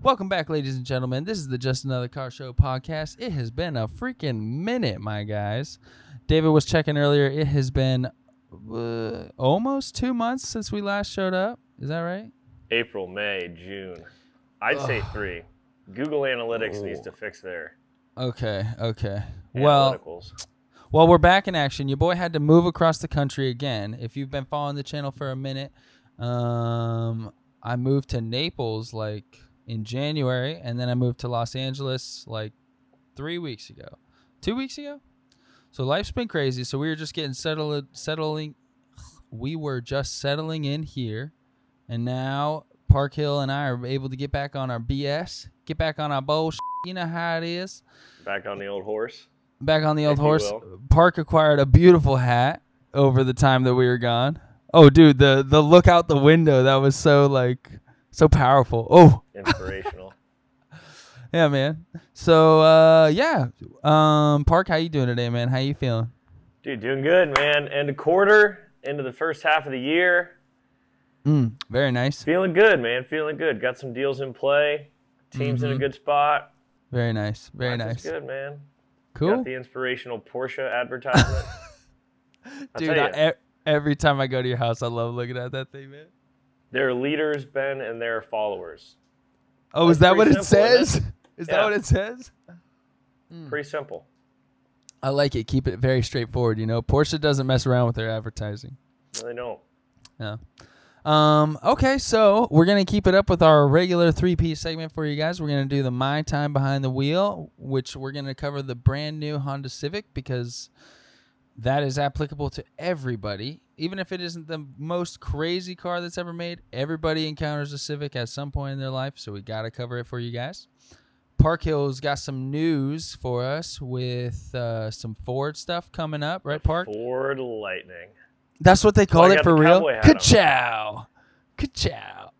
Welcome back, ladies and gentlemen. This is the Just Another Car Show podcast. It has been a freaking minute, my guys. David was checking earlier. It has been uh, almost two months since we last showed up. Is that right? April, May, June. I'd say three. Google Analytics needs to fix their Okay, okay. Well, analyticals. Well, we're back in action. Your boy had to move across the country again. If you've been following the channel for a minute, um, I moved to Naples like in January, and then I moved to Los Angeles like three weeks ago, two weeks ago. So life's been crazy. So we were just getting settled, settling. We were just settling in here, and now Park Hill and I are able to get back on our BS, get back on our bullshit. You know how it is Back on the old horse. back on the old If horse. Park acquired a beautiful hat over the time that we were gone. Oh, dude, the the look out the window that was so like so powerful. Oh, Inspirational. yeah, man. So uh, yeah, um, Park, how you doing today, man? How you feeling? Dude, doing good, man. End of quarter, into the first half of the year. Mm, very nice, Feeling good, man. Feeling good. Got some deals in play. Team's in a Mhm. good spot. very nice, very Life nice. good, man. Cool, Got the inspirational Porsche advertisement. Dude. I, every time I go to your house, I love looking at that thing, man. Their leaders, Ben, and their followers. Oh, is that what it says? Is that what it says? Pretty simple. I like it. Keep it very straightforward. You know, Porsche doesn't mess around with their advertising. No, they don't. Yeah. Um, okay, so we're gonna keep it up with our regular three piece segment for you guys. We're gonna do the My Time Behind the Wheel, which we're gonna cover the brand new Honda Civic because that is applicable to everybody. Even if it isn't the most crazy car that's ever made, everybody encounters a Civic at some point in their life, so we gotta cover it for you guys. Park Hill's got some news for us with uh, some Ford stuff coming up, right, Park? Ford Lightning. That's what they I call it for real. cowboy hat on. Ka-chow. Ka-chow.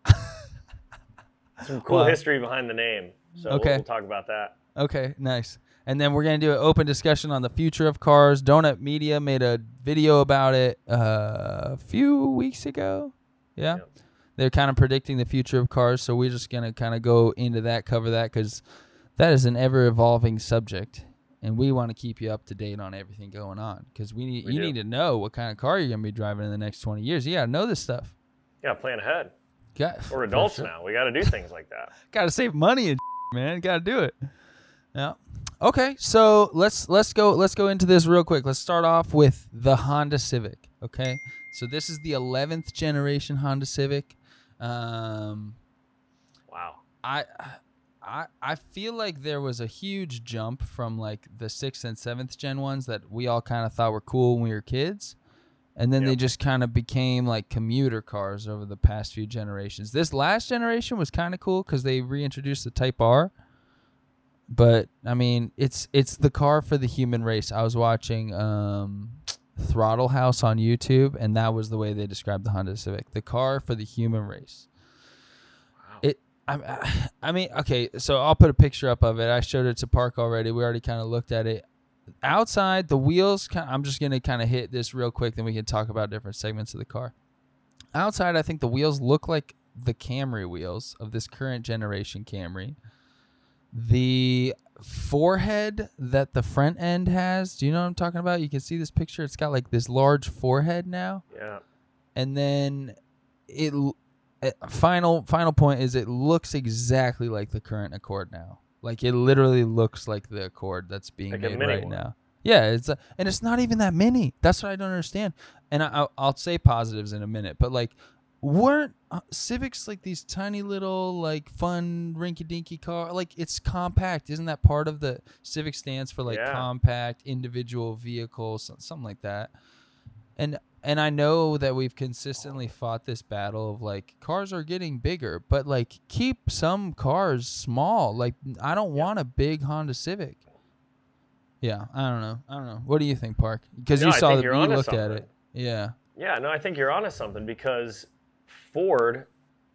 Some cool Wow. history behind the name. So Okay. we'll, we'll talk about that. Okay, nice. And then we're gonna do an open discussion on the future of cars. Donut Media made a video about it uh, a few weeks ago. Yeah, Yep. they're kind of predicting the future of cars. So we're just gonna kind of go into that, cover that, because that is an ever evolving subject, and we want to keep you up to date on everything going on. Because we need We you do. need to know what kind of car you're gonna be driving in the next twenty years. You gotta know this stuff. Yeah, plan ahead. Got, We're adults sure. now. We got to do things like that. gotta save money and man gotta do it yeah okay so let's let's go let's go into this real quick let's start off with the honda civic okay so this is the 11th generation honda civic um Wow. i I, I feel like there was a huge jump from like the sixth and seventh gen ones that we all kind of thought were cool when we were kids and then they just kind of became like commuter cars over the past few generations. This last generation was kind of cool because they reintroduced the Type R. But I mean, it's it's the car for the human race. I was watching um, Throttle House on YouTube, and that was the way they described the Honda Civic: the car for the human race. Wow. It. I, I mean, okay, so I'll put a picture up of it. I showed it to Park already. We already kind of looked at it outside the wheels i'm just going to kind of hit this real quick then we can talk about different segments of the car outside i think the wheels look like the camry wheels of this current generation camry the forehead that the front end has do you know what i'm talking about you can see this picture it's got like this large forehead now Yeah. and then it final final point is it looks exactly like the current Accord now. Like it literally looks like the Accord that's being Like made right one. now. Yeah, it's a, and it's not even that mini. That's what I don't understand. And I, I'll, I'll say positives in a minute, but like, weren't uh, Civics like these tiny little like fun rinky dinky car? Like it's compact, isn't that part of the Civic stands for like Yeah. compact individual vehicle, so- something like that. And and I know that we've consistently fought this battle of like cars are getting bigger, but like keep some cars small. Like I don't want a big Honda Civic. Yeah, I don't know. I don't know. What do you think, Park? Because No, you saw that you're you looked at it. Yeah. Yeah, no, I think you're onto something because Ford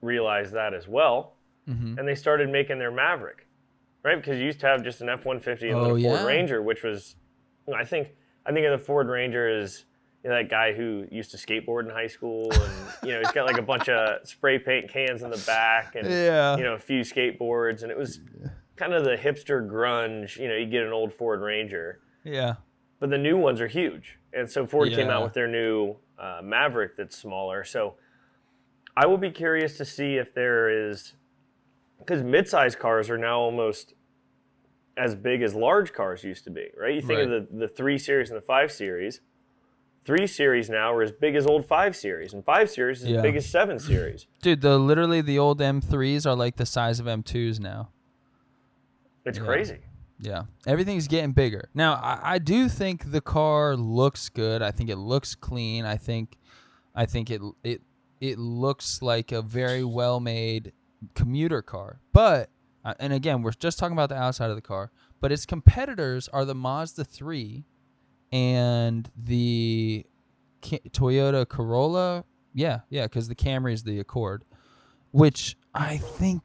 realized that as well, Mm-hmm. and they started making their Maverick, right? Because you used to have just an F-150 and then Oh, a Ford yeah. Ranger, which was, you know, I think, I think of the Ford Ranger as you know, that guy who used to skateboard in high school and you know, he's got like a bunch of spray paint cans in the back, and Yeah. you know, a few skateboards, and it was kind of the hipster grunge. You know, you get an old Ford Ranger, Yeah. but the new ones are huge, and so Ford came out with their new uh, Maverick that's smaller. So I will be curious to see if there is because midsize cars are now almost as big as large cars used to be, right? You think of the, the three series and the five series. Three series now are as big as old five series, and five series is Yeah. as big as seven series. Dude, the literally the old M3s are like the size of M2s now. It's Yeah. crazy. Yeah, everything's getting bigger. Now, I, I do think the car looks good. I think it looks clean. I think, I think it it it looks like a very well made commuter car. But uh, and again, we're just talking about the outside of the car. But its competitors are the Mazda three and the Toyota Corolla. Yeah, yeah, because the Camry is the Accord, which I think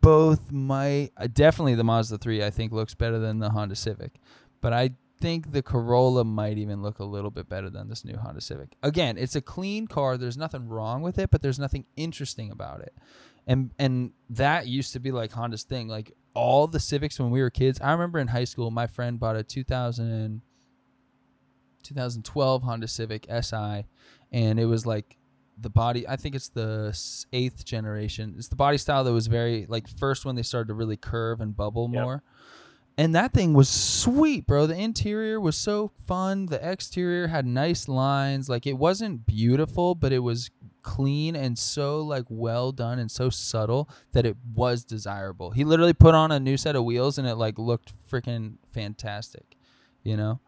both might uh, definitely the Mazda 3 I think looks better than the Honda Civic. But I think the Corolla might even look a little bit better than this new Honda Civic. Again, it's a clean car. There's nothing wrong with it, but there's nothing interesting about it. And and that used to be like Honda's thing. Like all the Civics when we were kids. I remember in high school my friend bought a 2000 2012 Honda Civic SI and it was like the body i think it's the eighth generation it's the body style that was very like first when they started to really curve and bubble Yep. more and that thing was sweet bro. The interior was so fun. The exterior had nice lines. Like it wasn't beautiful but it was clean and so like well done and so subtle that it was desirable. He literally put on a new set of wheels and it like looked freaking fantastic you know?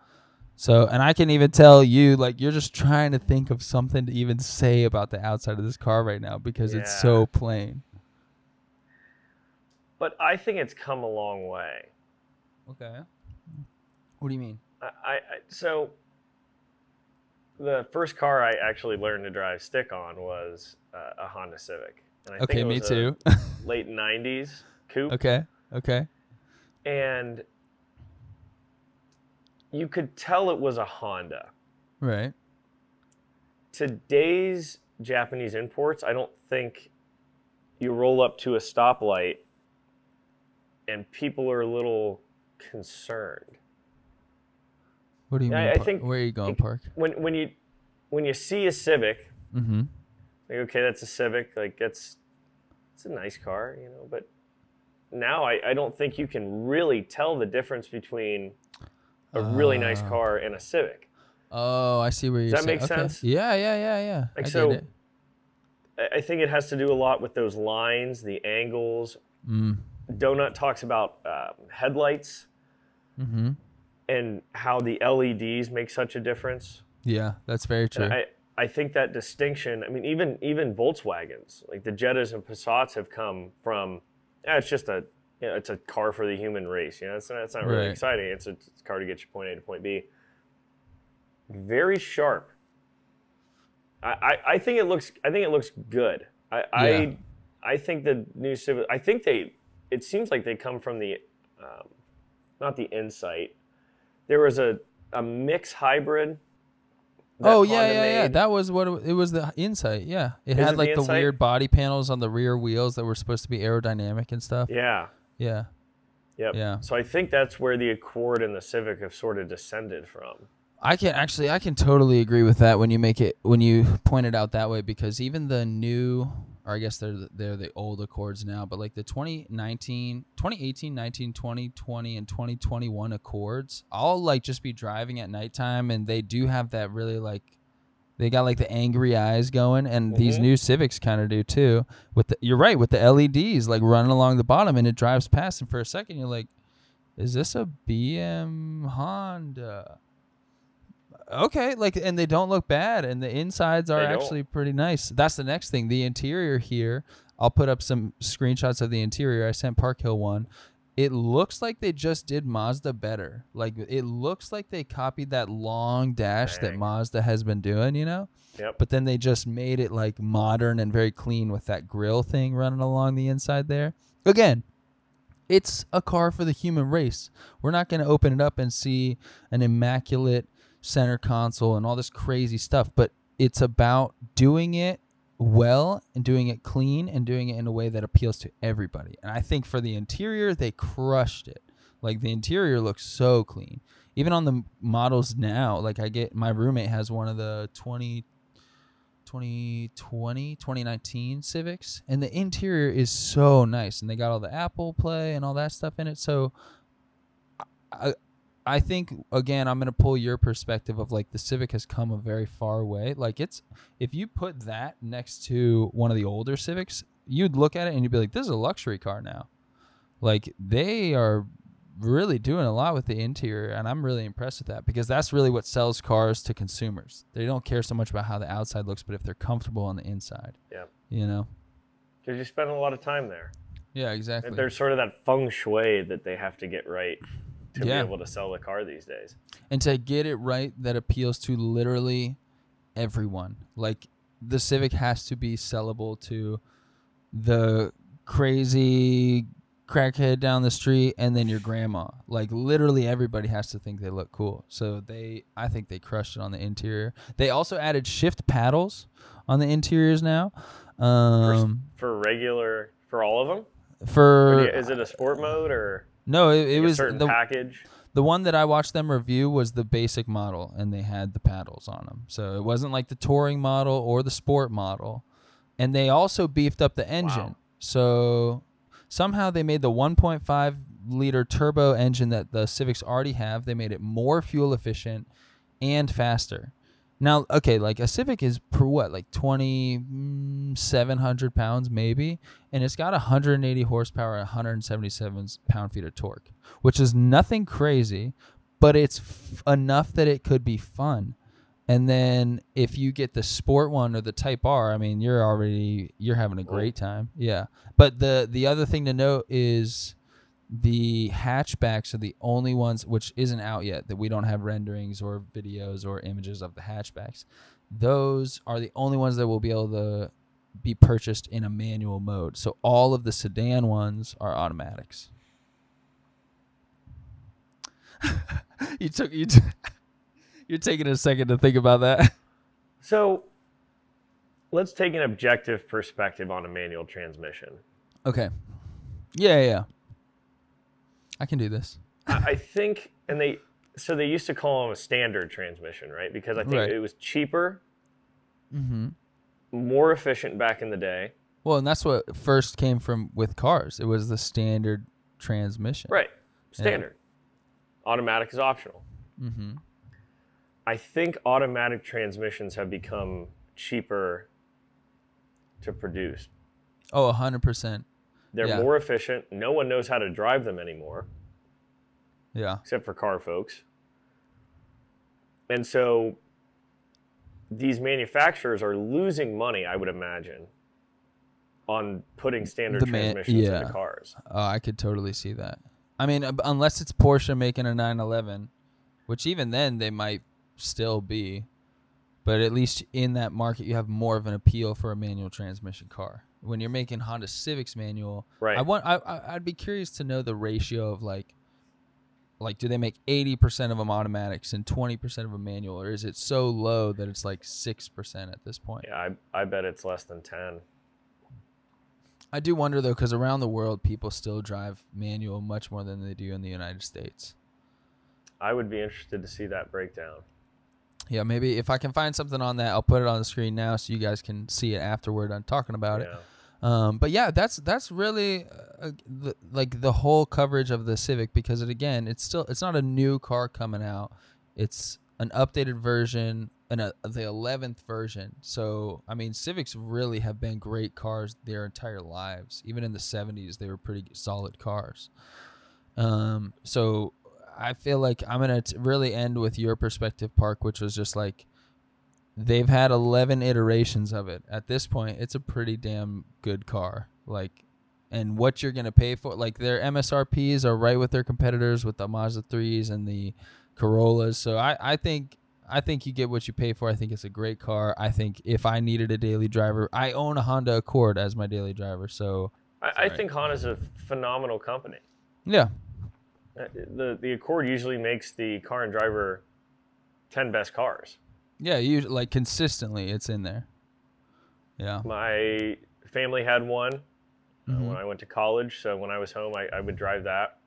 So, and I can even tell you, like, you're just trying to think of something to even say about the outside of this car right now because it's so plain. But I think it's come a long way. Okay. What do you mean? I, I I- so the first car I actually learned to drive stick on was uh, a Honda Civic. And I think Okay, it me was a too. late '90s coupe, okay. Okay. and you could tell it was a Honda. Right. Today's Japanese imports, I don't think you roll up to a stoplight and people are a little concerned. What do you mean? I par- think Where are you going, Park? When when you when you see a Civic, Mm-hmm. like okay, that's a Civic, like that's it's a nice car, you know, but now I, I don't think you can really tell the difference between a really nice Ah. car and a Civic. Oh, I see where you're that saying. make okay. sense? Yeah, yeah, yeah, yeah. Like I so get it. I- I think it has to do a lot with those lines, the angles. Mm. Donut talks about um, headlights Mm-hmm. and how the LEDs make such a difference. Yeah, that's very true. And I, I think that distinction. I mean, even even Volkswagens, like the Jettas and Passats, have come from. It's just a, you know, it's a car for the human race. You know, it's not, it's not really Right. exciting. It's a, it's a car to get you point A to point B. Very sharp. I, I, I think it looks. I think it looks good. I, Yeah. I, I think the new Civic. I think they. It seems like they come from the, um, not the Insight. There was a a mix hybrid. oh yeah, Honda yeah, yeah. That was what it, it was. The Insight. Yeah, it Is had it like the the, weird body panels on the rear wheels that were supposed to be aerodynamic and stuff. Yeah. Yeah. Yep. Yeah. So I think that's where the Accord and the Civic have sort of descended from. I can actually I can totally agree with that when you make it when you point it out that way because even the new or I guess they're the- they're the old Accords now, but like the 2019, 2018, 19, 20, 20 and 2021 Accords, I'll like just be driving at nighttime and they do have that really like they got like the angry eyes going and these Mhm. new Civics kind of do too. With the, you're right with the LEDs like running along the bottom and it drives past and for a second you're like is this a BM Honda? Okay, like and they don't look bad and the insides are They don't. actually pretty nice. That's the next thing. The interior here, I'll put up some screenshots of the interior. I sent Park Hill one. It looks like they just did Mazda better. Like it looks like they copied that long dash that Dang. Mazda has been doing, you know? Yep. But then they just made it like modern and very clean with that grill thing running along the inside there. Again, it's a car for the human race. We're not going to open it up and see an immaculate center console and all this crazy stuff, but it's about doing it well and doing it clean and doing it in a way that appeals to everybody. And I think for the interior, they crushed it. Like the interior looks so clean. Even on the models now, like I get my roommate has one of the 20 2020 2019 civics and the interior is so nice and they got all the apple play and all that stuff in it so i i think again i'm going to pull your perspective of like the civic has come a very far way like it's if you put that next to one of the older civics you'd look at it and you'd be like this is a luxury car now like they are really doing a lot with the interior and I'm really impressed with that because that's really what sells cars to consumers. They don't care so much about how the outside looks, but if they're comfortable on the inside. Yeah. You know. Because you spend a lot of time there. Yeah, exactly. There's sort of that feng shui that they have to get right to Yeah. be able to sell the car these days. and to get it right that appeals to literally everyone. Like the Civic has to be sellable to the crazy crackhead down the street and then your grandma. Like literally everybody has to think they look cool. So they I think they crushed it on the interior. They also added shift paddles on the interiors now. Um For regular, for all of them? For you- is it a sport mode or no, it, it a was certain the package? The one that I watched them review was the basic model, and they had the paddles on them. So it wasn't like the touring model or the sport model. And they also beefed up the engine. Wow. So somehow they made the 1.5 liter turbo engine that the Civics already have, they made it more fuel efficient and faster. Now, okay, like a Civic is per what, like mm, 2,700 pounds maybe, and it's got 180 horsepower, 177 pound feet of torque, which is nothing crazy, but it's f- enough that it could be fun. And then if you get the sport one or the Type R, I mean, you're already you're having a great time. Yeah. But the the other thing to note is the hatchbacks are the only ones which isn't out yet that we don't have renderings or videos or images of the hatchbacks. Those are the only ones that will be able to be purchased in a manual mode. So all of the sedan ones are automatics. you took you t- you're taking a second to think about that. So let's take an objective perspective on a manual transmission. Okay. Yeah, yeah, yeah. I can do this. I I think, and they so they used to call them a standard transmission, right? Because I think Right. it was cheaper, Mm-hmm. More efficient back in the day. Well, and that's what first came from with cars. It was the standard transmission. Right, standard. Automatic is optional. Mm-hmm. I think automatic transmissions have become cheaper to produce. Oh, 100%. They're Yeah. more efficient. No one knows how to drive them anymore, Yeah. except for car folks. And so these manufacturers are losing money, I would imagine, on putting standard The man- transmissions yeah. into cars. Oh, I could totally see that. I mean, uh, unless it's Porsche making a 911, which even then they might still be, but at least in that market you have more of an appeal for a manual transmission car. When you're making Honda Civics manual, Right. I want I, I I'd be curious to know the ratio of like like do they make 80% of them automatics and 20% of them manual or is it so low that it's like 6% at this point? Yeah, I, I bet it's less than 10. I do wonder though cuz around the world people still drive manual much more than they do in the United States. I would be interested to see that breakdown. Yeah, maybe if I can find something on that, I'll put it on the screen now so you guys can see it afterward. I'm talking about it. Um, but yeah, that's that's really uh, the, like the whole coverage of the Civic because it again, it's still it's not a new car coming out. It's an updated version and the 11th version. So I mean, Civics really have been great cars their entire lives. Even in the 70s, they were pretty solid cars. Um, so I feel like I'm gonna t- really end with your perspective, Park, which was just like they've had 11 iterations of it. At this point it's a pretty damn good car. Like and what you're going to pay for like their msrps are right with their competitors with the mazda 3s and the corollas. So i i think i think you get what you pay for. I think it's a great car. I think if i needed a daily driver i own a honda accord as my daily driver. So I, I Sorry. think Honda's a phenomenal company. yeah. Uh, The the Accord usually makes the car and driver 10 best cars. Yeah you like consistently it's in there Yeah. My family had one uh, Mhm. when I went to college, so when I was home, I, I would drive that.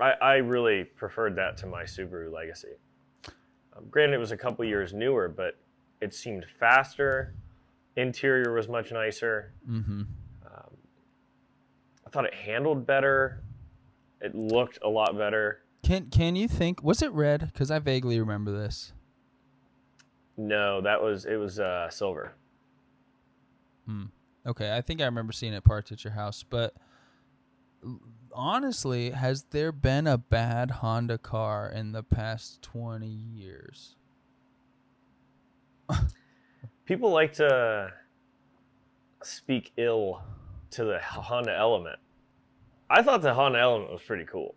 I, I really preferred that to my Subaru Legacy. Um, granted, it was a couple years newer, but it seemed faster. Interior was much nicer. Mm-hmm. Um, I thought it handled better. It looked a lot better. Can Can you think? Was it red? Because I vaguely remember this. No, that was it was uh, silver. Okay, I think I remember seeing it parked at your house, but honestly, has there been a bad Honda car in the past 20 years? People like to speak ill to the Honda Element. I thought the Honda Element was pretty cool.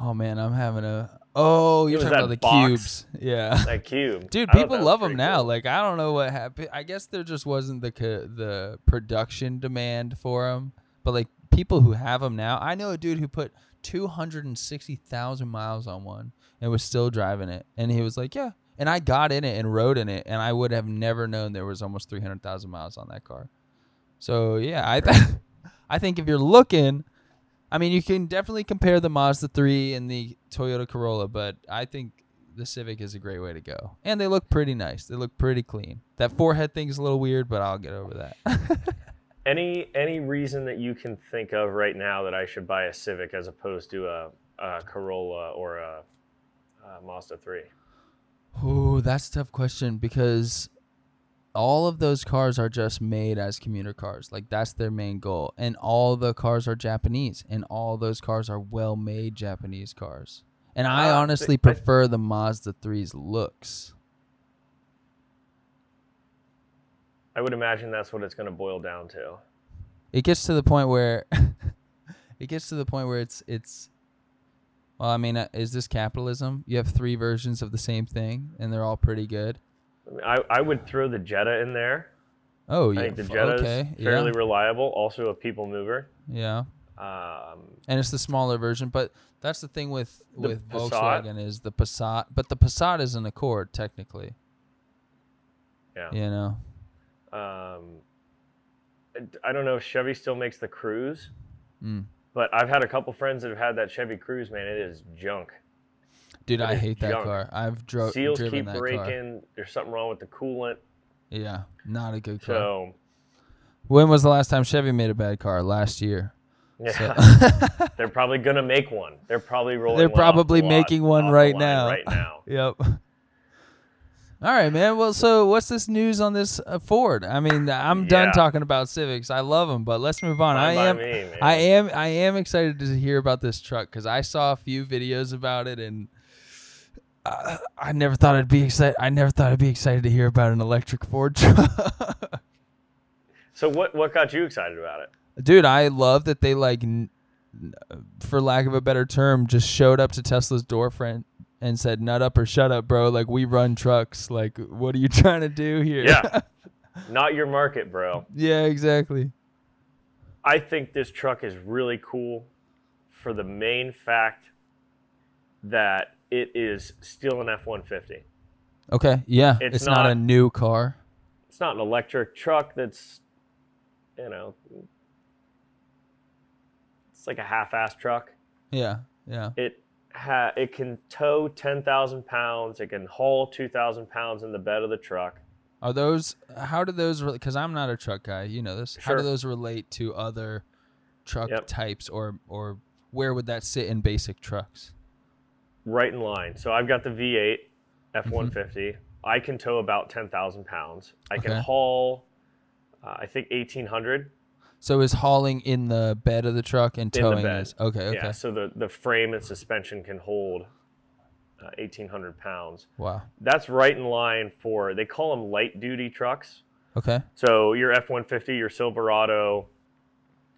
Oh man, I'm having a Oh, you're talking about the box. cubes. Yeah. That cube, Dude, people love them now. cool. Like I don't know what happened. I guess there just wasn't the the production demand for them. But like people who have them now, I know a dude who put 260,000 miles on one and was still driving it. And he was like, "Yeah." And I got in it and rode in it, and I would have never known there was almost 300,000 miles on that car. So yeah, I th- I think if you're looking, I mean, you can definitely compare the Mazda 3 and the Toyota Corolla, but I think the Civic is a great way to go. And they look pretty nice. They look pretty clean. That forehead thing is a little weird, but I'll get over that. any any reason that you can think of right now that I should buy a Civic as opposed to a, a Corolla or a, a Mazda three? Ooh, that's a tough question because all of those cars are just made as commuter cars. Like that's their main goal. And all the cars are Japanese and all those cars are well-made Japanese cars. And I Uh, honestly but- prefer the Mazda 3's looks. I would imagine that's what it's going to boil down to. it gets to the point where it gets to the point where it's it's well i mean uh, is this capitalism you have three versions of the same thing and they're all pretty good I, I, I would throw the Jetta in there. oh I yeah think the f- Jetta's okay fairly yeah, reliable, also a people mover. yeah Um, and it's the smaller version but that's the thing with The with Passat? volkswagen is the passat but the passat is an accord technically yeah. you know Um, I- I don't know if Chevy still makes the Cruze, Mm. but I've had a couple friends that have had that Chevy Cruze. Man, it is junk. Dude i is hate that junk. car i've dro- Seals driven keep that car breaking. There's something wrong with the coolant. yeah not a good car So when was the last time chevy made a bad car last year yeah, So- they're probably gonna make one. They're probably rolling. They're one off probably lot- making one right now. Right now. Yep. All right, man. Well, so what's this news on this uh, Ford? I mean, I'm done talking about Civics. I love them, but let's move on. I Fine by am, me. I am, I am excited to hear about this truck because I saw a few videos about it, and I never thought I'd be excited. I never thought I'd be excited to hear about an electric Ford truck. So what what got you excited about it? Dude, I love that they like, for lack of a better term, just showed up to Tesla's door front and said, "Nut up or shut up, bro." Like we run trucks. Like, what are you trying to do here? Yeah. Not your market, bro. yeah, exactly. I think this truck is really cool for the main fact that it is still an F one fifty. Okay, yeah, It's it's, not, a new car. It's not an electric truck that's you know it's like a half ass truck. Yeah, yeah. It ha- it can tow ten thousand pounds, it can haul two thousand pounds in the bed of the truck. Are those? How do those? Because I'm not a truck guy. You know this. How do those relate to other truck Yep. types, or or where would that sit in basic trucks? Right in line. So I've got the V8 F150. I can tow about 10,000 pounds. I can haul, uh, I think 1,800. So is hauling in the bed of the truck and towing is okay. Okay. Yeah, so the, the frame and suspension can hold uh, 1,800 pounds. Wow. That's right in line for, they call them light duty trucks. Okay. So your F-150, your Silverado,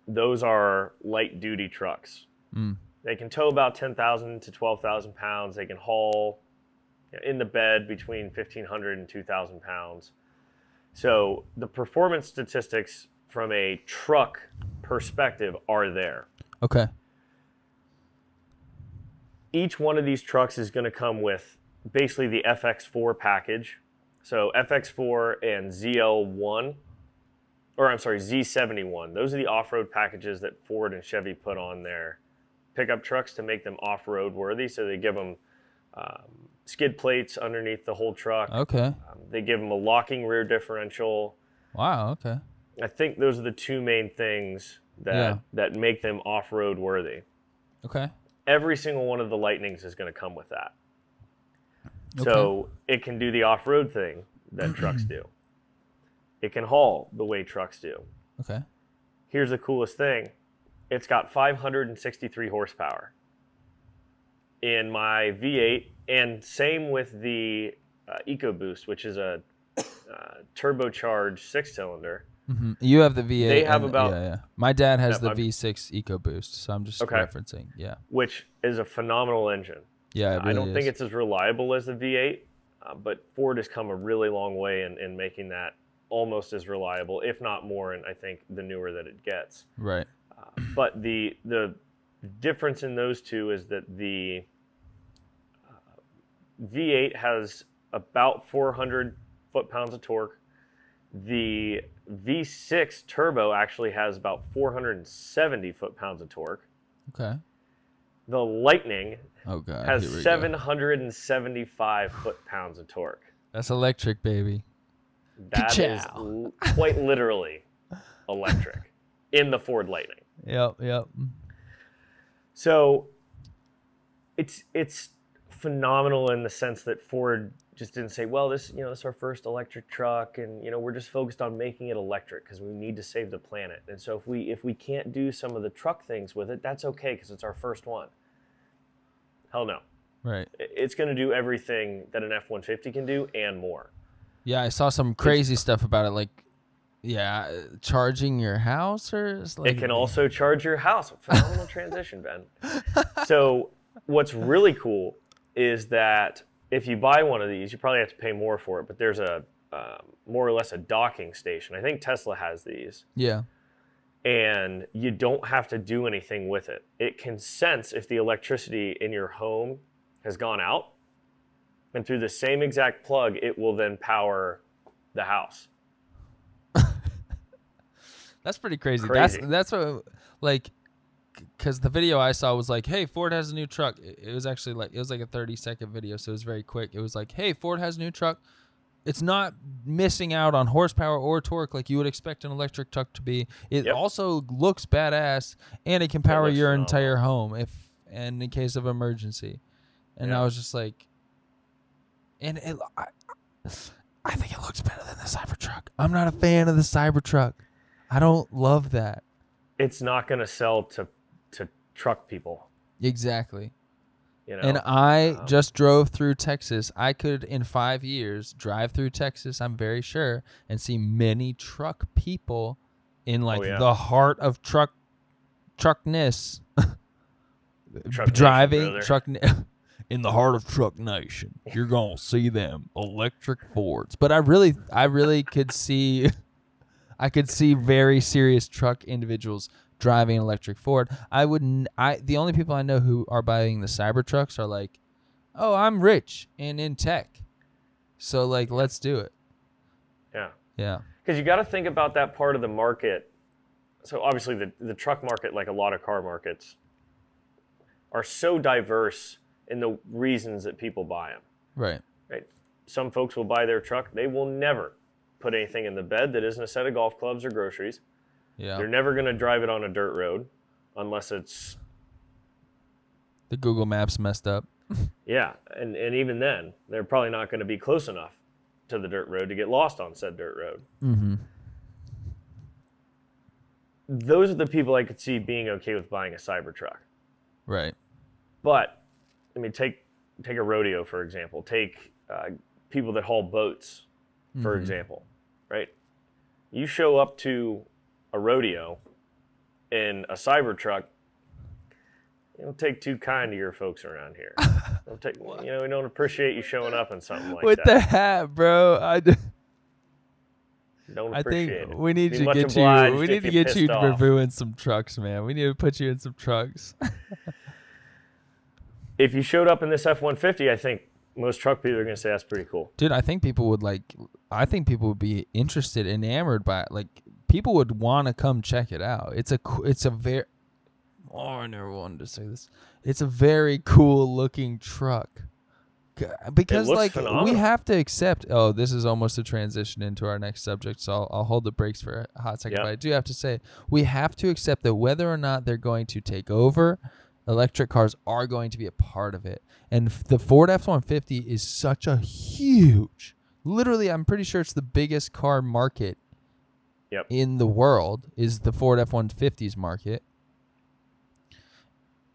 those are light duty trucks. Mm. They can tow about 10,000 to 12,000 pounds. They can haul you know, in the bed between 1,500 and 2,000 pounds. So the performance statistics from a truck perspective are there. Okay. Each one of these trucks is going to come with basically the FX4 package. So FX4 and ZL1 or I'm sorry, Z71. Those are the off-road packages that Ford and Chevy put on their pickup trucks to make them off-road worthy. So they give them um, skid plates underneath the whole truck. Okay. Um, they give them a locking rear differential. Wow. Okay. I think those are the two main things that Yeah. that make them off-road worthy. Okay. Every single one of the Lightnings is going to come with that. Okay. So it can do the off-road thing that trucks do. It can haul the way trucks do. Okay. Here's the coolest thing. It's got 563 horsepower. In my V8 and same with the uh, EcoBoost, which is a uh, turbocharged six-cylinder. hmm You have the V8. They have about- yeah, yeah. My dad has Yeah, the my- V6 EcoBoost, so I'm just Okay. referencing. Yeah. which is a phenomenal engine. Yeah. It I don't really think it's as reliable as the V8, uh, but Ford has come a really long way in, in making that almost as reliable, if not more, and I think the newer that it gets. right. Uh, but the the difference in those two is that the uh, V8 has about 400 foot-pounds of torque. The V6 turbo actually has about 470 foot-pounds of torque. Okay. The Lightning Oh god. has here we 775 foot-pounds of torque. That's electric, baby. That is Ka-chow. l- quite literally electric in the Ford Lightning. Yep. Yep. So it's it's phenomenal in the sense that Ford just didn't say, well, this you know this is our first electric truck, and you know we're just focused on making it electric because we need to save the planet. And so if we if we can't do some of the truck things with it, that's okay because it's our first one. Hell no, Right. It's going to do everything that an F one fifty can do and more. Yeah, I saw some crazy stuff about it, like, yeah, uh, charging your house or like, It can also charge your house. Phenomenal transition, Ben. So, what's really cool is that if you buy one of these, you probably have to pay more for it, but there's a um, more or less a docking station. I think Tesla has these, Yeah. and you don't have to do anything with it. It can sense if the electricity in your home has gone out, and through the same exact plug, it will then power the house. That's pretty crazy. Crazy. That's that's what like because the video I saw was like, "Hey, Ford has a new truck." It was actually like it was like a thirty second video, so it was very quick. It was like, "Hey, Ford has a new truck. It's not missing out on horsepower or torque like you would expect an electric truck to be. It Yep. also looks badass, and it can power your oh, phenomenal. entire home if and in case of emergency." And I was just like, and it, I, I think it looks better than the Cybertruck. I'm not a fan of the Cybertruck. I don't love that. It's not going to sell to to truck people. Exactly. You know, And I um, just drove through Texas. I could, in five years, drive through Texas, I'm very sure, and see many truck people in like Oh, yeah. the heart of truck truckness. Truck driving brother. truck in the heart of truck nation. You're going to see them electric Fords. But I really I really could see I could see very serious truck individuals driving an electric Ford. I wouldn't. I the only people I know who are buying the Cybertrucks are like, oh, I'm rich and in tech, so like let's do it. yeah. Yeah. because you got to think about that part of the market. So obviously, the the truck market, like a lot of car markets, are so diverse in the reasons that people buy them. Right. Right? Some folks will buy their truck; they will never put anything in the bed that isn't a set of golf clubs or groceries. Yeah. They're never going to drive it on a dirt road, unless it's The Google Maps messed up. yeah, and and even then, they're probably not going to be close enough to the dirt road to get lost on said dirt road. Mm-hmm. Those are the people I could see being okay with buying a Cybertruck. Right. But I mean, take take a rodeo for example. Take uh, people that haul boats, for Mhm. example, right? You show up to a rodeo in a Cybertruck. You don't take too kind to your folks around here. Don't take, you know, we don't appreciate you showing up in something like With that. What the hat, bro. I. d- don't I appreciate think it. we need to get you. We need to get you reviewing some trucks, man. We need to put you in some trucks. If you showed up in this F one fifty, I think most truck people are going to say that's pretty cool. Dude, I think people would like. I think people would be interested, enamored by it. Like people would want to come check it out. It's a it's a very oh I never wanted to say this. It's a very cool looking truck. Because like we have to accept. Oh, this is almost a transition into our next subject, so I'll, I'll hold the brakes for a hot second. Yeah. But I do have to say we have to accept that whether or not they're going to take over, electric cars are going to be a part of it. And the Ford F one fifty is such a huge. Literally, I'm pretty sure it's the biggest car market Yep. in the world is the Ford F-150s market.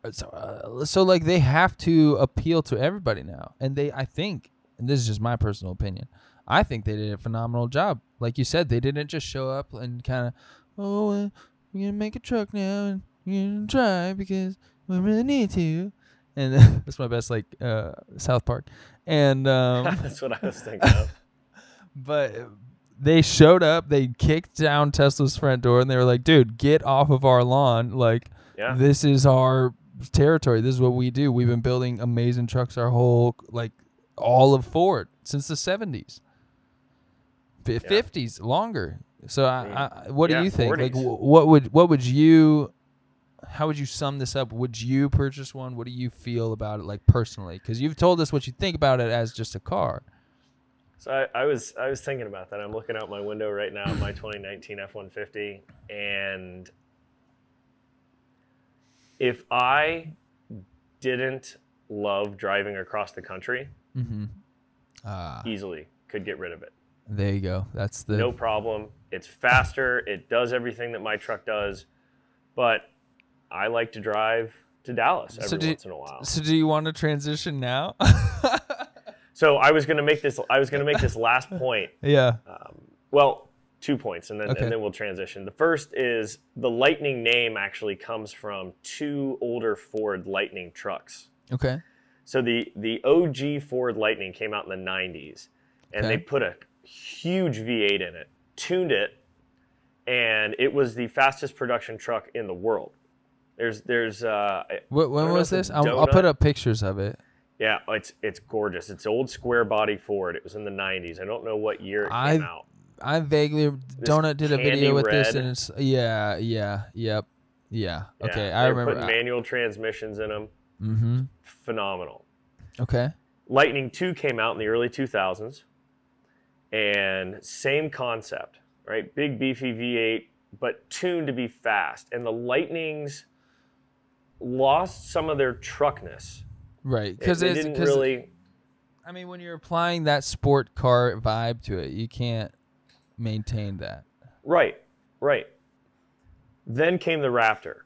Uh, So, uh, so like they have to appeal to everybody now, and they, I think, and this is just my personal opinion, I think they did a phenomenal job. Like you said, they didn't just show up and kind of, oh, uh, we're gonna make a truck now and we're gonna try because we really need to, and that's my best like uh, South Park, and um, That's what I was thinking of. but they showed up they kicked down tesla's front door and they were like dude get off of our lawn. Like Yeah. this is our territory. This is what we do. We've been building amazing trucks our whole like all of ford since the 70s Fi 50s longer. So I, I, what Yeah, do you think? Like wh- what would what would you how would you sum this up would you purchase one what do you feel about it like personally because you've told us what you think about it as just a car So I, I was I was thinking about that. I'm looking out my window right now, at my 2019 F150, and if I didn't love driving across the country, mm-hmm ah easily could get rid of it. There you go. That's the No problem. It's faster. It does everything that my truck does, but I like to drive to Dallas every So do- once in a while. So do you want to transition now? So I was gonna make this. I was gonna make this last point yeah. Um, well, two points, and then Okay. and then we'll transition. The first is the Lightning name actually comes from two older Ford Lightning trucks. Okay. So the the OG Ford Lightning came out in the '90s, and Okay. they put a huge V8 in it, tuned it, and it was the fastest production truck in the world. There's there's uh I- when was this? I'll, I'll put up pictures of it. yeah it's it's gorgeous. It's old square body Ford. It was in the '90s. I don't know what year it I- came out. I vaguely Donut did a video with this, and it's yeah, yeah, yep, yeah. Yeah, Okay, I remember. putting manual transmissions in them. mm-hmm. Phenomenal. Okay. Lightning 2 came out in the early 2000s, and same concept, right? Big beefy V8, but tuned to be fast. And the Lightnings lost some of their truckness. Right. Because they it's didn't because really. I mean, when you're applying that sport car vibe to it, you can't maintain that. Right, right. Then came the Raptor.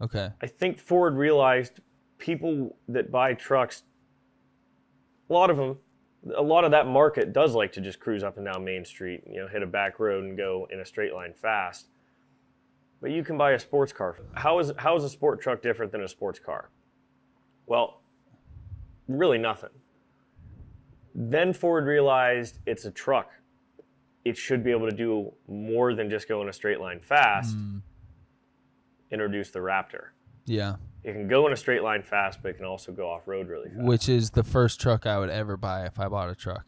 Okay. I think Ford realized people that buy trucks, a lot of them, a lot of that market does like to just cruise up and down Main Street, you know, hit a back road and go in a straight line fast. But you can buy a sports car. How is how is a sport truck different than a sports car? Well, really nothing. Then Ford realized it's a truck. It should be able to do more than just go in a straight line fast. Mm, Introduce the Raptor. yeah. It can go in a straight line fast, but it can also go off road really fast. Which is the first truck I would ever buy if I bought a truck.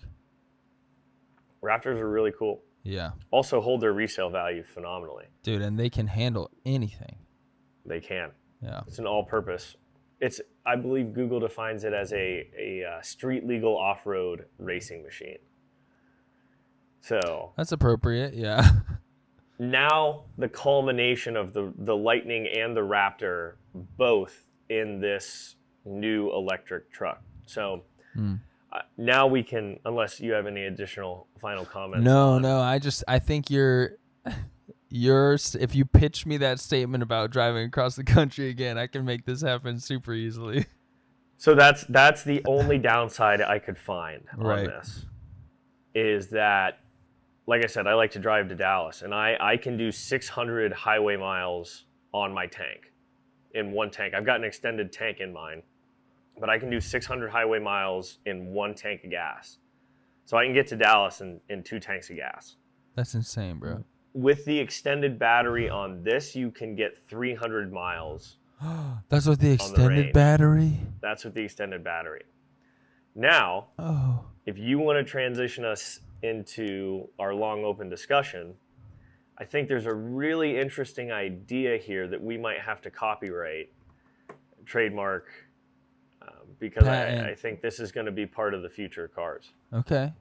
Raptors are really cool. Yeah. Also hold their resale value phenomenally. Dude, and they can handle anything. They can. Yeah. It's an all-purpose. It's I believe Google defines it as a a uh, street legal off-road racing machine. So That's appropriate. Yeah. now the culmination of the the Lightning and the Raptor both in this new electric truck. So Hmm. Now we can, unless you have any additional final comments. No, on- no. I just I think you're you're if you pitch me that statement about driving across the country again, I can make this happen super easily. So that's that's the only downside I could find Right. on this is that like I said, I like to drive to Dallas and I, I can do 600 highway miles on my tank in one tank. I've got an extended tank in mine, but I can do 600 highway miles in one tank of gas. So I can get to Dallas in, in two tanks of gas. That's insane, bro. With the extended battery on this, you can get 300 miles That's with the extended range. battery. That's with the extended battery. Now, Oh. if you want to transition us into our long open discussion, I think there's a really interesting idea here that we might have to copyright, trademark, because I, I think this is going to be part of the future of cars. Okay.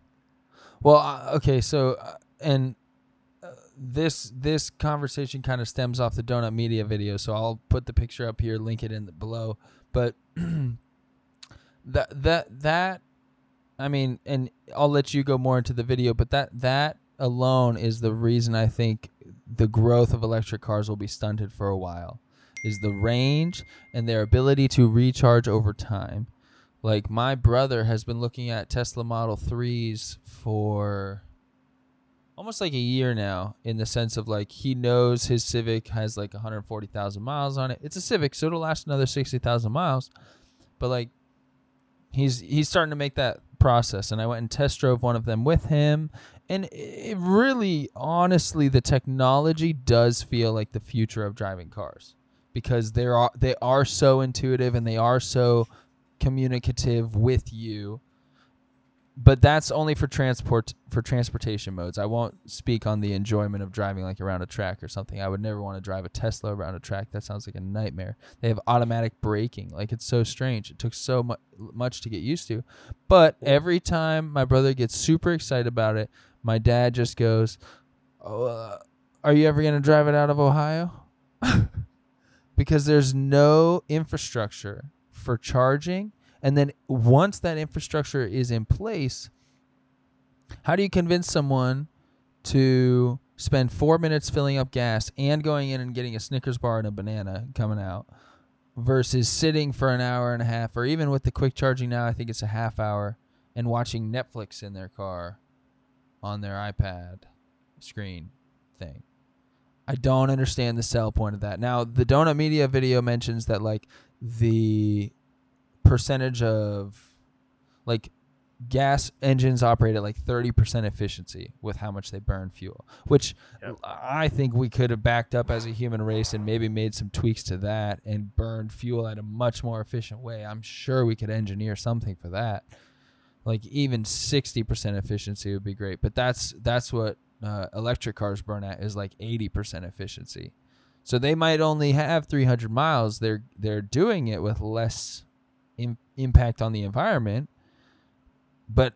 Well, uh, okay. So, uh, and uh, this this conversation kind of stems off the Donut Media video. So I'll put the picture up here, link it in the, below. But that that that, I mean, and I'll let you go more into the video. But that that alone is the reason I think the growth of electric cars will be stunted for a while. Is the range and their ability to recharge over time. Like my brother has been looking at Tesla Model 3s for almost like a year now in the sense of like he knows his Civic has like 140,000 miles on it. It's a Civic, so it'll last another 60,000 miles. But like he's he's starting to make that process and I went and test drove one of them with him and it really honestly the technology does feel like the future of driving cars because they are they are so intuitive and they are so communicative with you. But that's only for transport for transportation modes. I won't speak on the enjoyment of driving like around a track or something. I would never want to drive a tesla around a track. That sounds like a nightmare. They have automatic braking. Like it's so strange. It took so mu- much to get used to. But every time my brother gets super excited about it my dad just goes oh, uh, are you ever going to drive it out of ohio because there's no infrastructure for charging. And then once that infrastructure is in place how do you convince someone to spend four minutes filling up gas and going in and getting a snickers bar and a banana coming out versus sitting for an hour and a half or even with the quick charging now i think it's a half hour and watching netflix in their car on their ipad screen thing I don't understand the sell point of that. Now, the Donut Media video mentions that like the percentage of like gas engines operate at like 30% efficiency with how much they burn fuel, which Yep. I think we could have backed up as a human race and maybe made some tweaks to that and burned fuel at a much more efficient way. I'm sure we could engineer something for that. Like even 60% efficiency would be great, but that's that's what uh, electric cars burn at is like 80% efficiency. So they might only have 300 miles. They're they're doing it with less Im- impact on the environment. But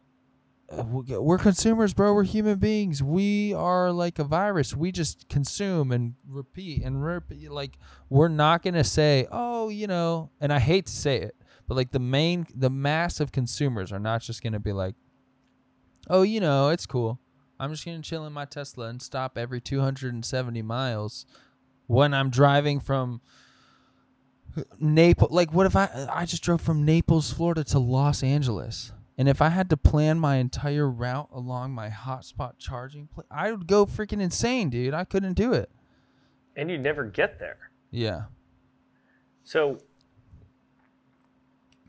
uh, we- we're consumers, bro. We're human beings. We are like a virus. We just consume and repeat and repeat. Like we're not gonna say, oh, you know. And I hate to say it, but like the main, the mass of consumers are not just gonna be like, oh, you know, it's cool. I'm just gonna chill in my Tesla and stop every 270 miles when I'm driving from Naples. Like, what if I I just drove from Naples, Florida to Los Angeles, and if I had to plan my entire route along my hotspot charging, pla- I would go freaking insane, dude. I couldn't do it. And you'd never get there. Yeah. So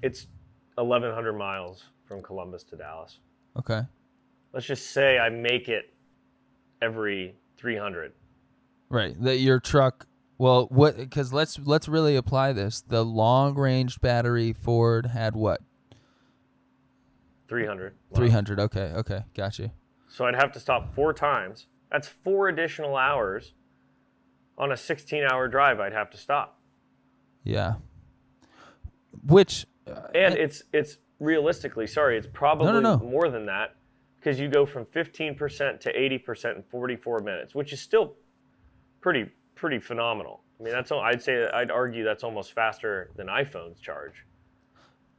it's 1,100 miles from Columbus to Dallas. Okay. Let's just say I make it every 300. Right. That your truck. Well, what? Because let's let's really apply this. The long range battery Ford had what? 300. Wow. 300. Okay. Okay. Got you. So I'd have to stop four times. That's four additional hours on a 16 hour drive I'd have to stop. Yeah. Which. Uh, And it's it's realistically, sorry, it's probably no. more than that because you go from 15% to 80% in 44 minutes, which is still pretty pretty phenomenal. I mean, that's al- I'd say I'd argue that's almost faster than iPhones charge.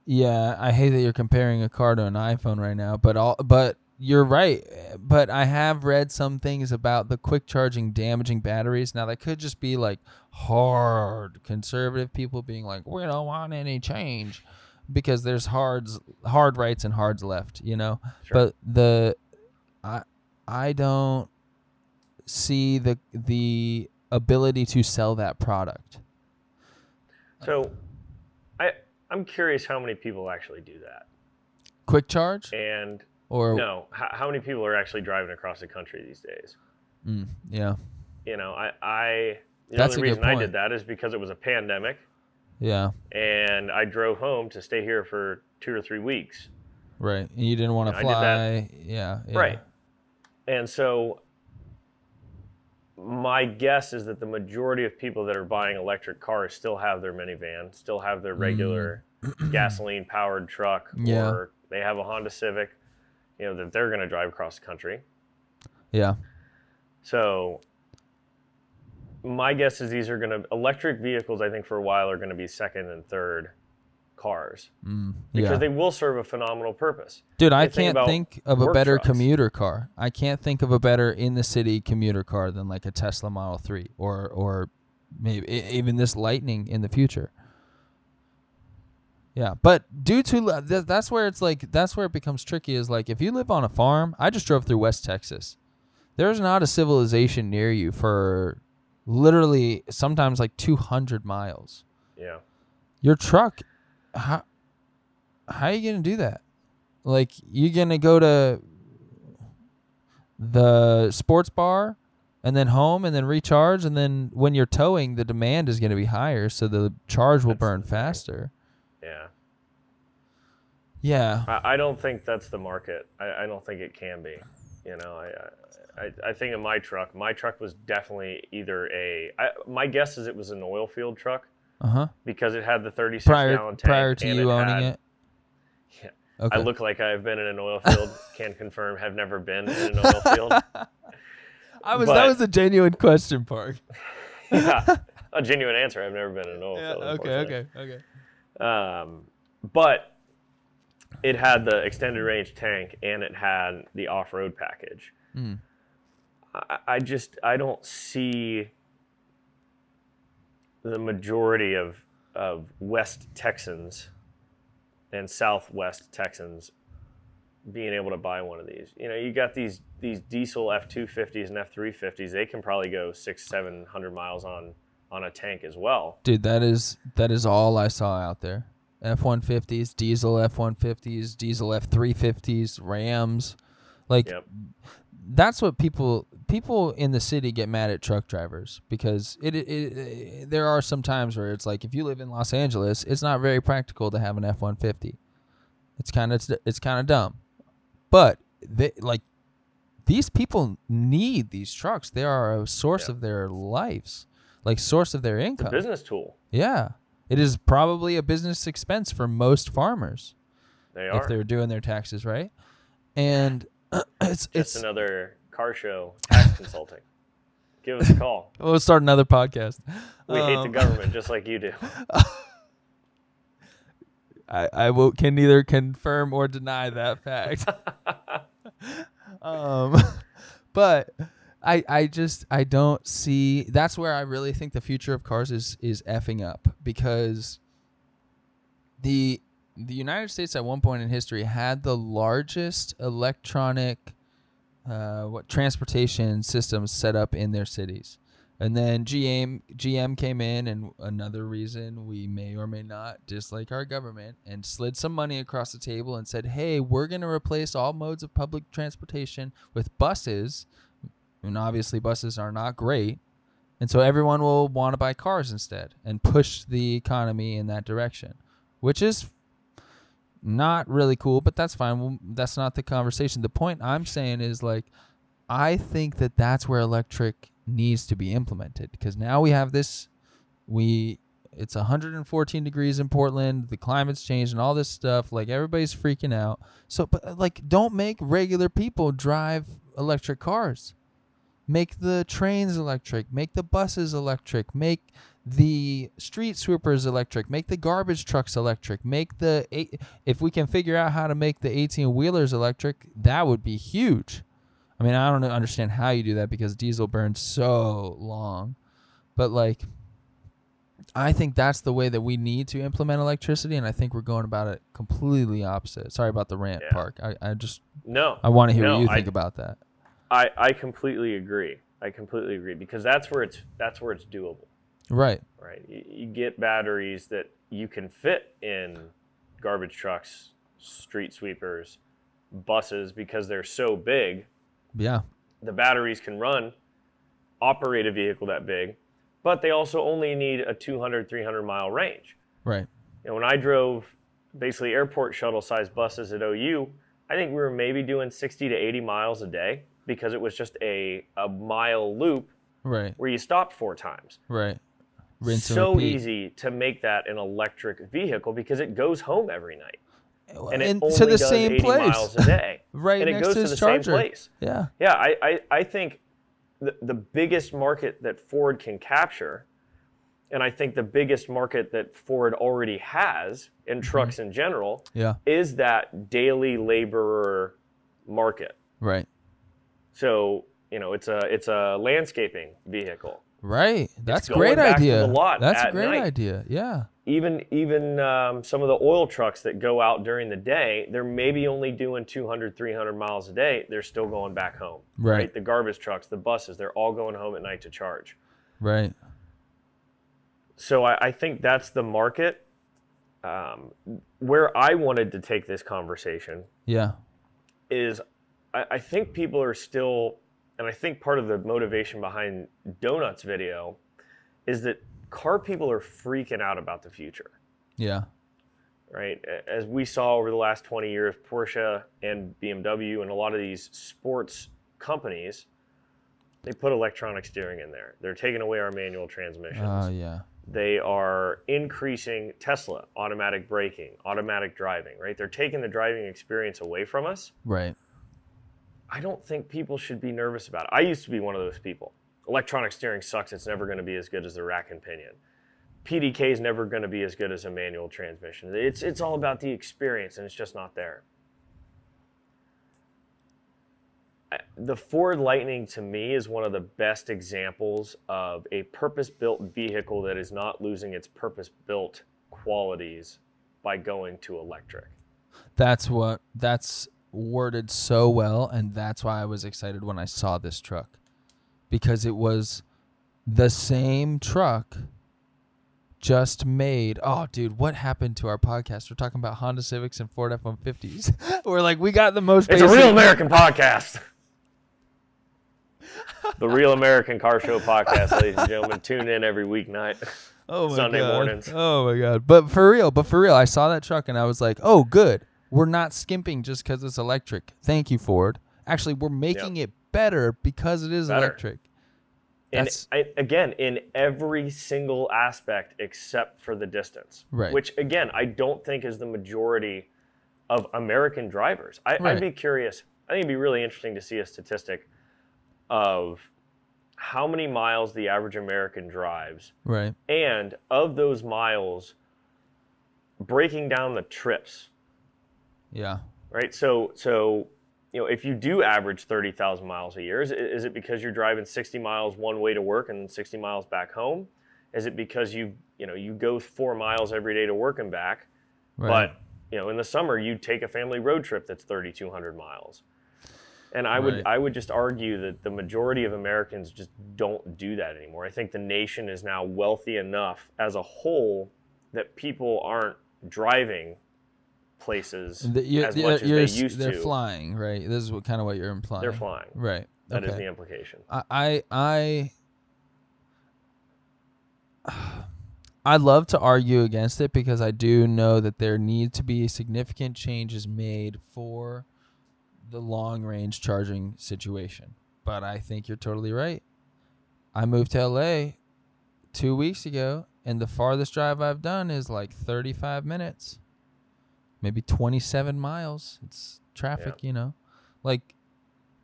Yeah, I hate that you're comparing a car to an iPhone right now, but all but you're right. But I have read some things about the quick charging damaging batteries. Now that could just be like hard conservative people being like, "We don't want any change," because there's hards hard rights and hards left, you know. Sure. But the I I don't see the the ability to sell that product. So I I'm curious how many people actually do that. Quick charge And or no, how, how many people are actually driving across the country these days? Mm, yeah. You know, I I the That's only reason I did that is because it was a pandemic Yeah. and I drove home to stay here for two or three weeks. Right. And you didn't want to fly. Yeah, yeah. Right. And so my guess is that the majority of people that are buying electric cars still have their minivan, still have their regular mm. gasoline powered truck, Yeah. or they have a Honda Civic, you know, that they're going to drive across the country. Yeah. So my guess is these are going to electric vehicles. I think for a while are going to be second and third cars Mm, because yeah. they will serve a phenomenal purpose. Dude, I you can't about think of a better trucks. commuter car. I can't think of a better in the city commuter car than like a Tesla Model 3 or or maybe even this Lightning in the future. Yeah, but due to that's where it's like that's where it becomes tricky is like if you live on a farm, I just drove through West Texas. There's not a civilization near you for literally sometimes like 200 miles. Yeah. Your truck, how how are you gonna do that? Like you're gonna go to the sports bar and then home and then recharge and then when you're towing the demand is gonna be higher so the charge will That's burn faster. Yeah. Yeah. I, I don't think that's the market. I, I don't think it can be. You know, I, I I think in my truck, my truck was definitely either a. I, my guess is it was an oil field truck Uh huh. because it had the 36 Prior gallon tank. prior to you owning had- it. Yeah. Okay. I look like I've been in an oil field. can confirm, have never been in an oil field. I was that was a genuine question, Park. yeah, a genuine answer. I've never been in an oil Yeah. field. Okay. Okay. Okay. Um, but it had the extended range tank and it had the off road package. Mm. I, I just I don't see the majority of of West Texans and Southwest Texans being able to buy one of these. You know, you got these these diesel F two fifties and F three fifties. They can probably go six seven hundred miles on on a tank as well. Dude, that is that is all I saw out there. F one fifties, diesel F one fifties, diesel F three fifties, Rams. Like Yep. that's what people people in the city get mad at truck drivers because it, it, it there are some times where it's like if you live in Los Angeles, it's not very practical to have an F one fifty. It's kind of it's it's kind of dumb, but they like these people need these trucks. They are a source Yeah. of their lives, like source of their It's a income. business tool. Yeah. It is probably a business expense for most farmers They are if they're doing their taxes right. And it's Just it's another car show tax consulting. Give us a call. we'll start another podcast. We hate the Um, government just like you do. I, I will can neither confirm or deny that fact. um but I I just I don't see that's where I really think the future of cars is is effing up because the the United States at one point in history had the largest electronic uh, what transportation systems set up in their cities. And then GM GM came in, and another reason we may or may not dislike our government, and slid some money across the table and said, "Hey, we're going to replace all modes of public transportation with buses." And obviously, buses are not great, and so everyone will want to buy cars instead, and push the economy in that direction, which is not really cool, but that's fine. That's not the conversation. The point I'm saying is like, I think that that's where electric needs to be implemented because now we have this. We it's 114 degrees in Portland. The climate's changed and all this stuff. Like everybody's freaking out. So, but uh, like, don't make regular people drive electric cars. Make the trains electric. Make the buses electric. Make the street sweepers electric. Make the garbage trucks electric. Make the eight, if we can figure out how to make the 18 wheelers electric, that would be huge. I mean, I don't understand how you do that because diesel burns so long, but like, I think that's the way that we need to implement electricity, and I think we're going about it completely opposite. Sorry about the rant, Yeah. Park. I, I just No, I want to hear No, what you I- think about that. I, I completely agree. I completely agree because that's where it's that's where it's doable, Right. right? You, you get batteries that you can fit in garbage trucks, street sweepers, buses because they're so big. Yeah. The batteries can run, operate a vehicle that big, but they also only need a 200, 300 mile range. Right. You know, when I drove basically airport shuttle sized buses at OU, I think we were maybe doing 60 to 80 miles a day because it was just a, a mile loop Right. where you stop four times. Right. Rinse and so repeat. easy to make that an electric vehicle because it goes home every night and it And only to the does same 80 place. miles a day. right and it goes to to the charger. same place. Yeah. Yeah, I, I, I think the, the biggest market that Ford can capture, and I think the biggest market that Ford already has in mm-hmm. trucks in general, Yeah. is that daily laborer market. Right. So, you know, it's a it's a landscaping vehicle. Right. That's great idea. the lot That's a great night. idea. Yeah. Even even um, some of the oil trucks that go out during the day, they're maybe only doing 200, 300 miles a day. They're still going back home. Right. The garbage trucks, the buses, they're all going home at night to charge. Right. So I, I think that's the market. Um, where I wanted to take this conversation Yeah. is I, I think people are still, and I think part of the motivation behind Donuts video is that car people are freaking out about the future, Yeah. right? As we saw over the last 20 years, Porsche and BMW and a lot of these sports companies, they put electronic steering in there. They're taking away our manual transmissions. Oh yeah. they are increasing Tesla automatic braking, automatic driving, right? They're taking the driving experience away from us. Right. I don't think people should be nervous about it. I used to be one of those people. Electronic steering sucks. It's never going to be as good as the rack and pinion. PDK is never going to be as good as a manual transmission. It's it's all about the experience, and it's just not there. The Ford Lightning to me is one of the best examples of a purpose-built vehicle that is not losing its purpose-built qualities by going to electric. That's what that's worded so well and that's why I was excited when I saw this truck. Because it was the same truck just made. Oh dude, what happened to our podcast? We're talking about Honda Civics and Ford F150s. We're like we got the most It's a real American podcast. the Real American Car Show podcast, ladies and gentlemen. Tune in every weeknight. Oh my Sunday God. mornings. Oh my god! But for real, but for real, I saw that truck and I was like, "Oh, good. We're not skimping just because it's electric. Thank you, Ford. Actually, we're making it better because it is Better. electric." And I, again, in every single aspect except for the distance, Right. which again, I don't think is the majority of American drivers. I, Right. I'd be curious. I think it'd be really interesting to see a statistic of how many miles the average American drives Right. and of those miles breaking down the trips Yeah. right so so you know if you do average 30,000 miles a year is, it- is it because you're driving 60 miles one way to work and then 60 miles back home is it because you you know you go 4 miles every day to work and back Right. but you know in the summer you take a family road trip that's 3200 miles and i would Right. i would just argue that the majority of americans just don't do that anymore i think the nation is now wealthy enough as a whole that people aren't driving places The- you- as the- much as they used they're to flying, right? This is what kind of what you're implying. they're flying Right. That is okay. the implication I I I I love to argue against it because I do know that there need to be significant changes made for the long range charging situation. But I think you're totally right. I moved to LA 2 weeks ago and the farthest drive I've done is like 35 minutes. Maybe 27 miles. It's traffic, you know. Like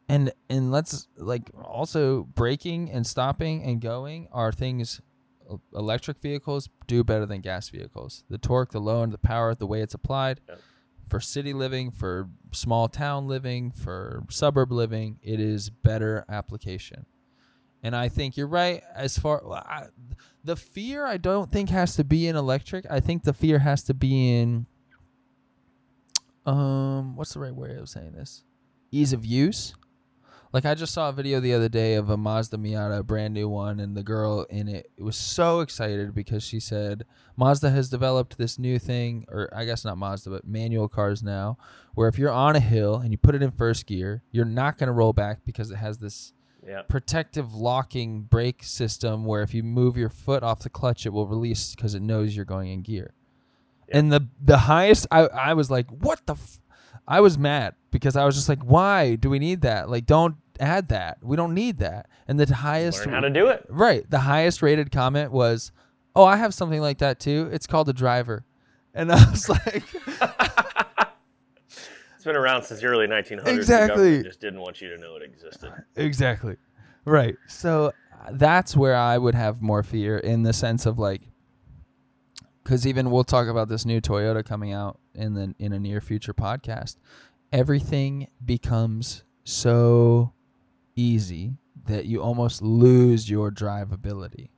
and and let's like also braking and stopping and going are things electric vehicles do better than gas vehicles the torque the load the power the way it's applied Yep. for city living for small town living for suburb living it is better application and i think you're right as far I, the fear i don't think has to be in electric i think the fear has to be in um what's the right way of saying this? Ease of use? Like I just saw a video the other day of a Mazda Miata, a brand new one, and the girl in it was so excited because she said Mazda has developed this new thing, or I guess not Mazda, but manual cars now, where if you're on a hill and you put it in first gear, you're not going to roll back because it has this yeah. protective locking brake system where if you move your foot off the clutch, it will release because it knows you're going in gear. Yeah. And the the highest, I I was like, what the. F-? I was mad because I was just like, why do we need that? Like, don't add that. We don't need that. And the highest Learn how to do it. right, the highest rated comment was, "Oh, I have something like that too. It's called a driver." And I was like, It's been around since the early 1900s. The Exactly. just didn't want you to know it existed. exactly. Right. So uh, that's where I would have more fear in the sense of like cuz even we'll talk about this new Toyota coming out in the in a near future podcast. Everything becomes so easy that you almost lose your drivability.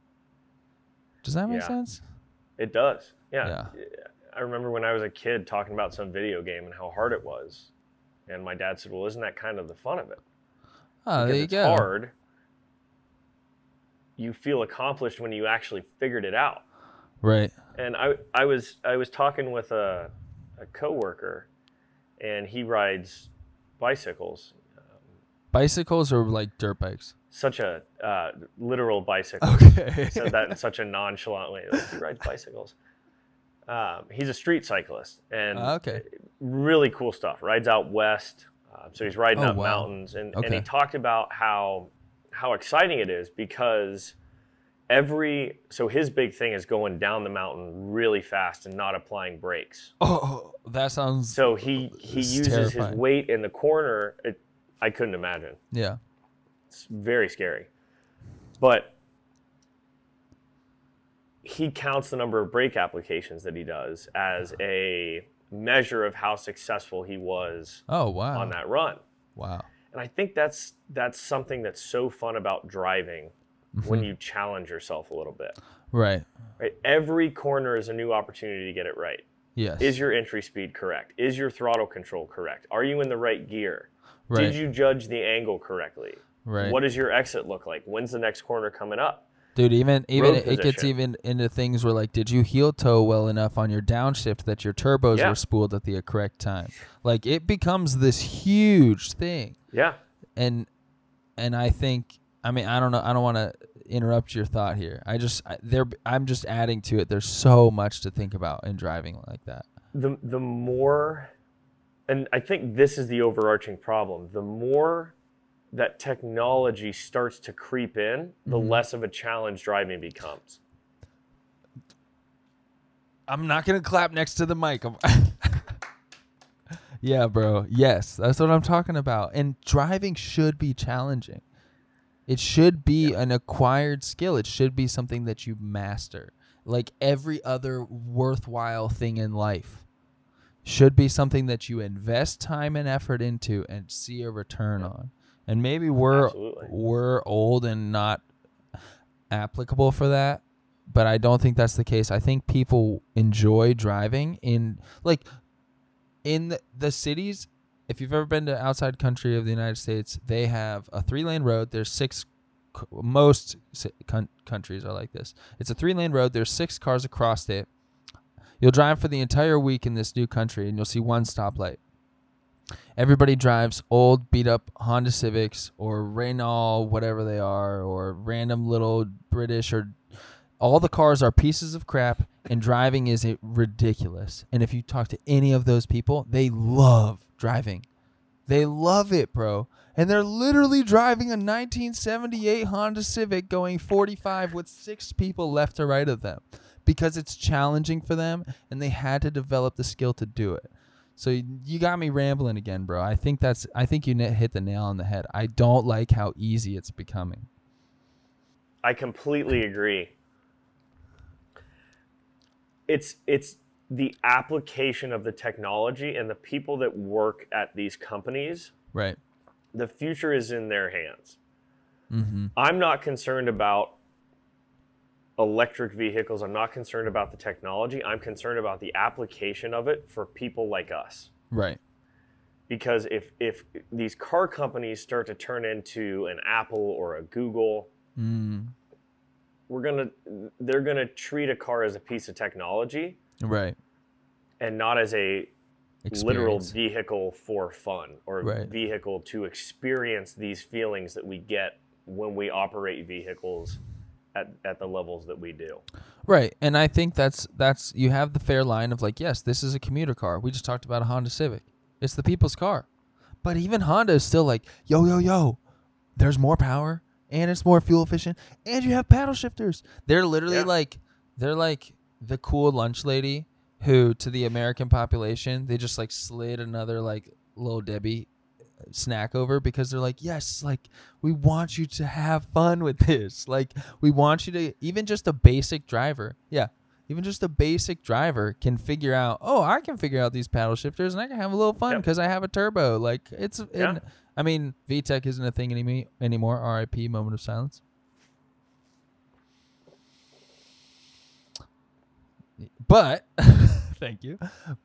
Does that make Yeah. sense? It does. Yeah. Yeah. I remember when I was a kid talking about some video game and how hard it was. And my dad said, Well, isn't that kind of the fun of it? Oh, Because there you it's go. hard. You feel accomplished when you actually figured it out. Right. And I, I was I was talking with a, a coworker and he rides bicycles. Bicycles or like dirt bikes? Such a uh, literal bicycle. Okay. said that in such a nonchalant way. Like, he rides bicycles. Um, he's a street cyclist and Ah, okay. really cool stuff. Rides out west, uh, so he's riding Oh, up wow. mountains, and, and he talked about how how exciting it is because every so his big thing is going down the mountain really fast and not applying brakes. Oh, that sounds So he he uses his weight in the corner. It, I couldn't imagine. yeah. It's very scary. But he counts the number of brake applications that he does as a measure of how successful he was Oh, wow. on that run. Wow. And I think that's that's something that's so fun about driving when Mm-hmm. you challenge yourself a little bit. Right. Right? Every corner is a new opportunity to get it right. Yes. Is your entry speed correct? Is your throttle control correct? Are you in the right gear? right. Did you judge the angle correctly? right. What does your exit look like? When's the next corner coming up? Dude, even even it gets even into things where like, did you heel toe well enough on your downshift that your turbos Yeah. were spooled at the correct time? Like it becomes this huge thing, Yeah. and and I think I mean I don't know I don't want to interrupt your thought here. I just I, there I'm just adding to it. There's so much to think about in driving like that. the the more and I think this is the overarching problem. The more that technology starts to creep in, the Mm-hmm. less of a challenge driving becomes. I'm not gonna clap next to the mic. Yeah, bro. Yes, that's what I'm talking about. And driving should be challenging. It should be an acquired skill. It should be something that you master. Like every other worthwhile thing in life should be something that you invest time and effort into and see a return on. And maybe we're Absolutely. we're old and not applicable for that, but I don't think that's the case. I think people enjoy driving in like in the, the cities. If you've ever been to outside country of the United States, they have a three lane road. There's six. Most countries are like this. It's a three lane road. There's six cars across it. You'll drive for the entire week in this new country, and you'll see one stoplight. Everybody drives old, beat up Honda Civics or Renault, whatever they are, or random little British or all the cars are pieces of crap and driving is ridiculous. And if you talk to any of those people, they love driving. They love it, bro. And they're literally driving a 1978 Honda Civic going 45 with six people left to right of them because it's challenging for them and they had to develop the skill to do it. So you, got me rambling again, bro. I think that's I think you hit the nail on the head. I don't like how easy it's becoming. I completely agree. It's it's the application of the technology and the people that work at these companies. Right. The future is in their hands. Mhm. I'm not concerned about electric vehicles. I'm not concerned about the technology. I'm concerned about the application of it for people like us. Right. Because if if these car companies start to turn into an Apple or a Google, Mm. We're gonna they're gonna treat a car as a piece of technology Right. and not as a literal vehicle for fun or Right. vehicle to experience these feelings that we get when we operate vehicles at, at the levels that we do. Right. And I think that's that's you have the fair line of like, yes, this is a commuter car. We just talked about a Honda Civic. It's the people's car. But even Honda is still like, yo, yo, yo, there's more power and it's more fuel efficient and you have paddle shifters. They're literally Yeah. like they're like the cool lunch lady who to the American population they just like slid another like little Debbie uh, snack over because they're like yes like we want you to have fun with this like we want you to even just a basic driver yeah even just a basic driver can figure out oh i can figure out these paddle shifters and i can have a little fun Yep. because i have a turbo like it's Yeah. I mean VTEC isn't a thing any, anymore. Rip moment of silence. But thank you.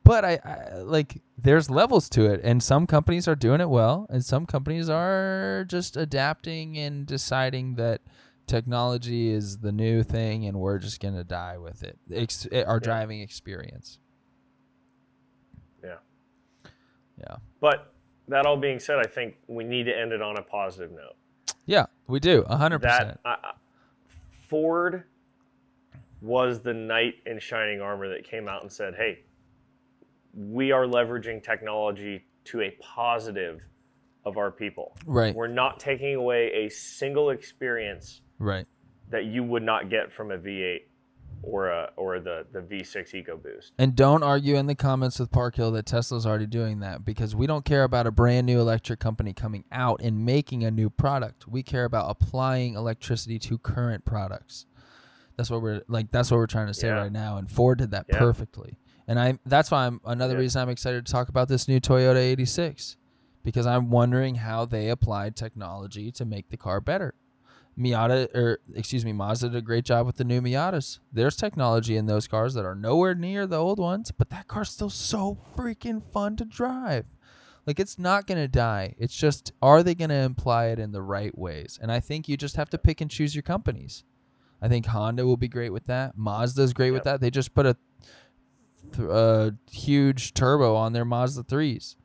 But I, I like there's levels to it and some companies are doing it well and some companies are just adapting and deciding that technology is the new thing and we're just going to die with it. Ex- eh, our driving experience. Yeah. yeah. But that all being said, I think we need to end it on a positive note. yeah we do 100% That uh, Ford was the knight in shining armor that came out and said, "Hey, we are leveraging technology to a positive of our people. right We're not taking away a single experience right that you would not get from a V8 or a or the the V6 EcoBoost. And don't argue in the comments with Park Hill that Tesla's already doing that because we don't care about a brand new electric company coming out and making a new product. We care about applying electricity to current products. That's what we're like that's what we're trying to say Yeah. right now and Ford did that Yeah. perfectly. And I that's why I'm another Yeah. reason I'm excited to talk about this new Toyota 86 because I'm wondering how they applied technology to make the car better. Miata or excuse me, Mazda did a great job with the new Miatas. There's technology in those cars that are nowhere near the old ones, but that car's still so freaking fun to drive. Like it's not gonna die. It's just are they gonna imply it in the right ways? And I think you just have to pick and choose your companies. I think Honda will be great with that. Mazda's great with that. They just put a, th- a huge turbo on their Mazda threes.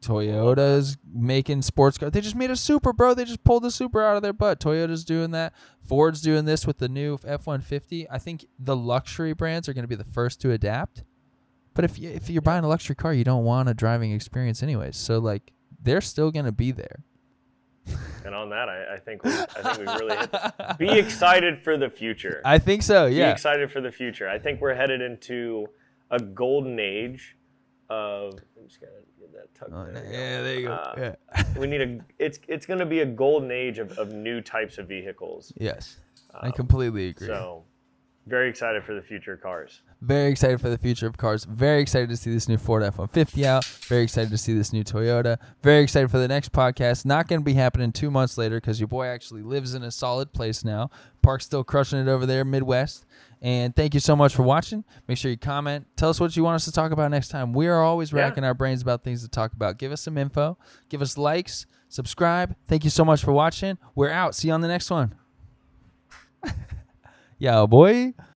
Toyota's making sports cars. They just made a Supra, bro. They just pulled the Supra out of their butt. Toyota's doing that. Ford's doing this with the new F one fifty. I think the luxury brands are going to be the first to adapt. But if you, if you're buying a luxury car, you don't want a driving experience anyways. So like they're still going to be there. And on that, I, I think we, I think we really hit. The, be excited for the future. I think so. Be Yeah. excited for the future. I think we're headed into a golden age of. I'm just gonna get that tucked Oh, there. yeah, there you go. Uh, yeah. We need a. It's it's going to be a golden age of, of new types of vehicles. Yes. I Um, completely agree. So, very excited for the future of cars. Very excited for the future of cars. Very excited to see this new Ford F 150 out. Very excited to see this new Toyota. Very excited for the next podcast. Not going to be happening two months later because your boy actually lives in a solid place now. Park's still crushing it over there, Midwest. And thank you so much for watching. Make sure you comment. Tell us what you want us to talk about next time. We are always Yeah. racking our brains about things to talk about. Give us some info. Give us likes. Subscribe. Thank you so much for watching. We're out. See you on the next one. Yo, boy.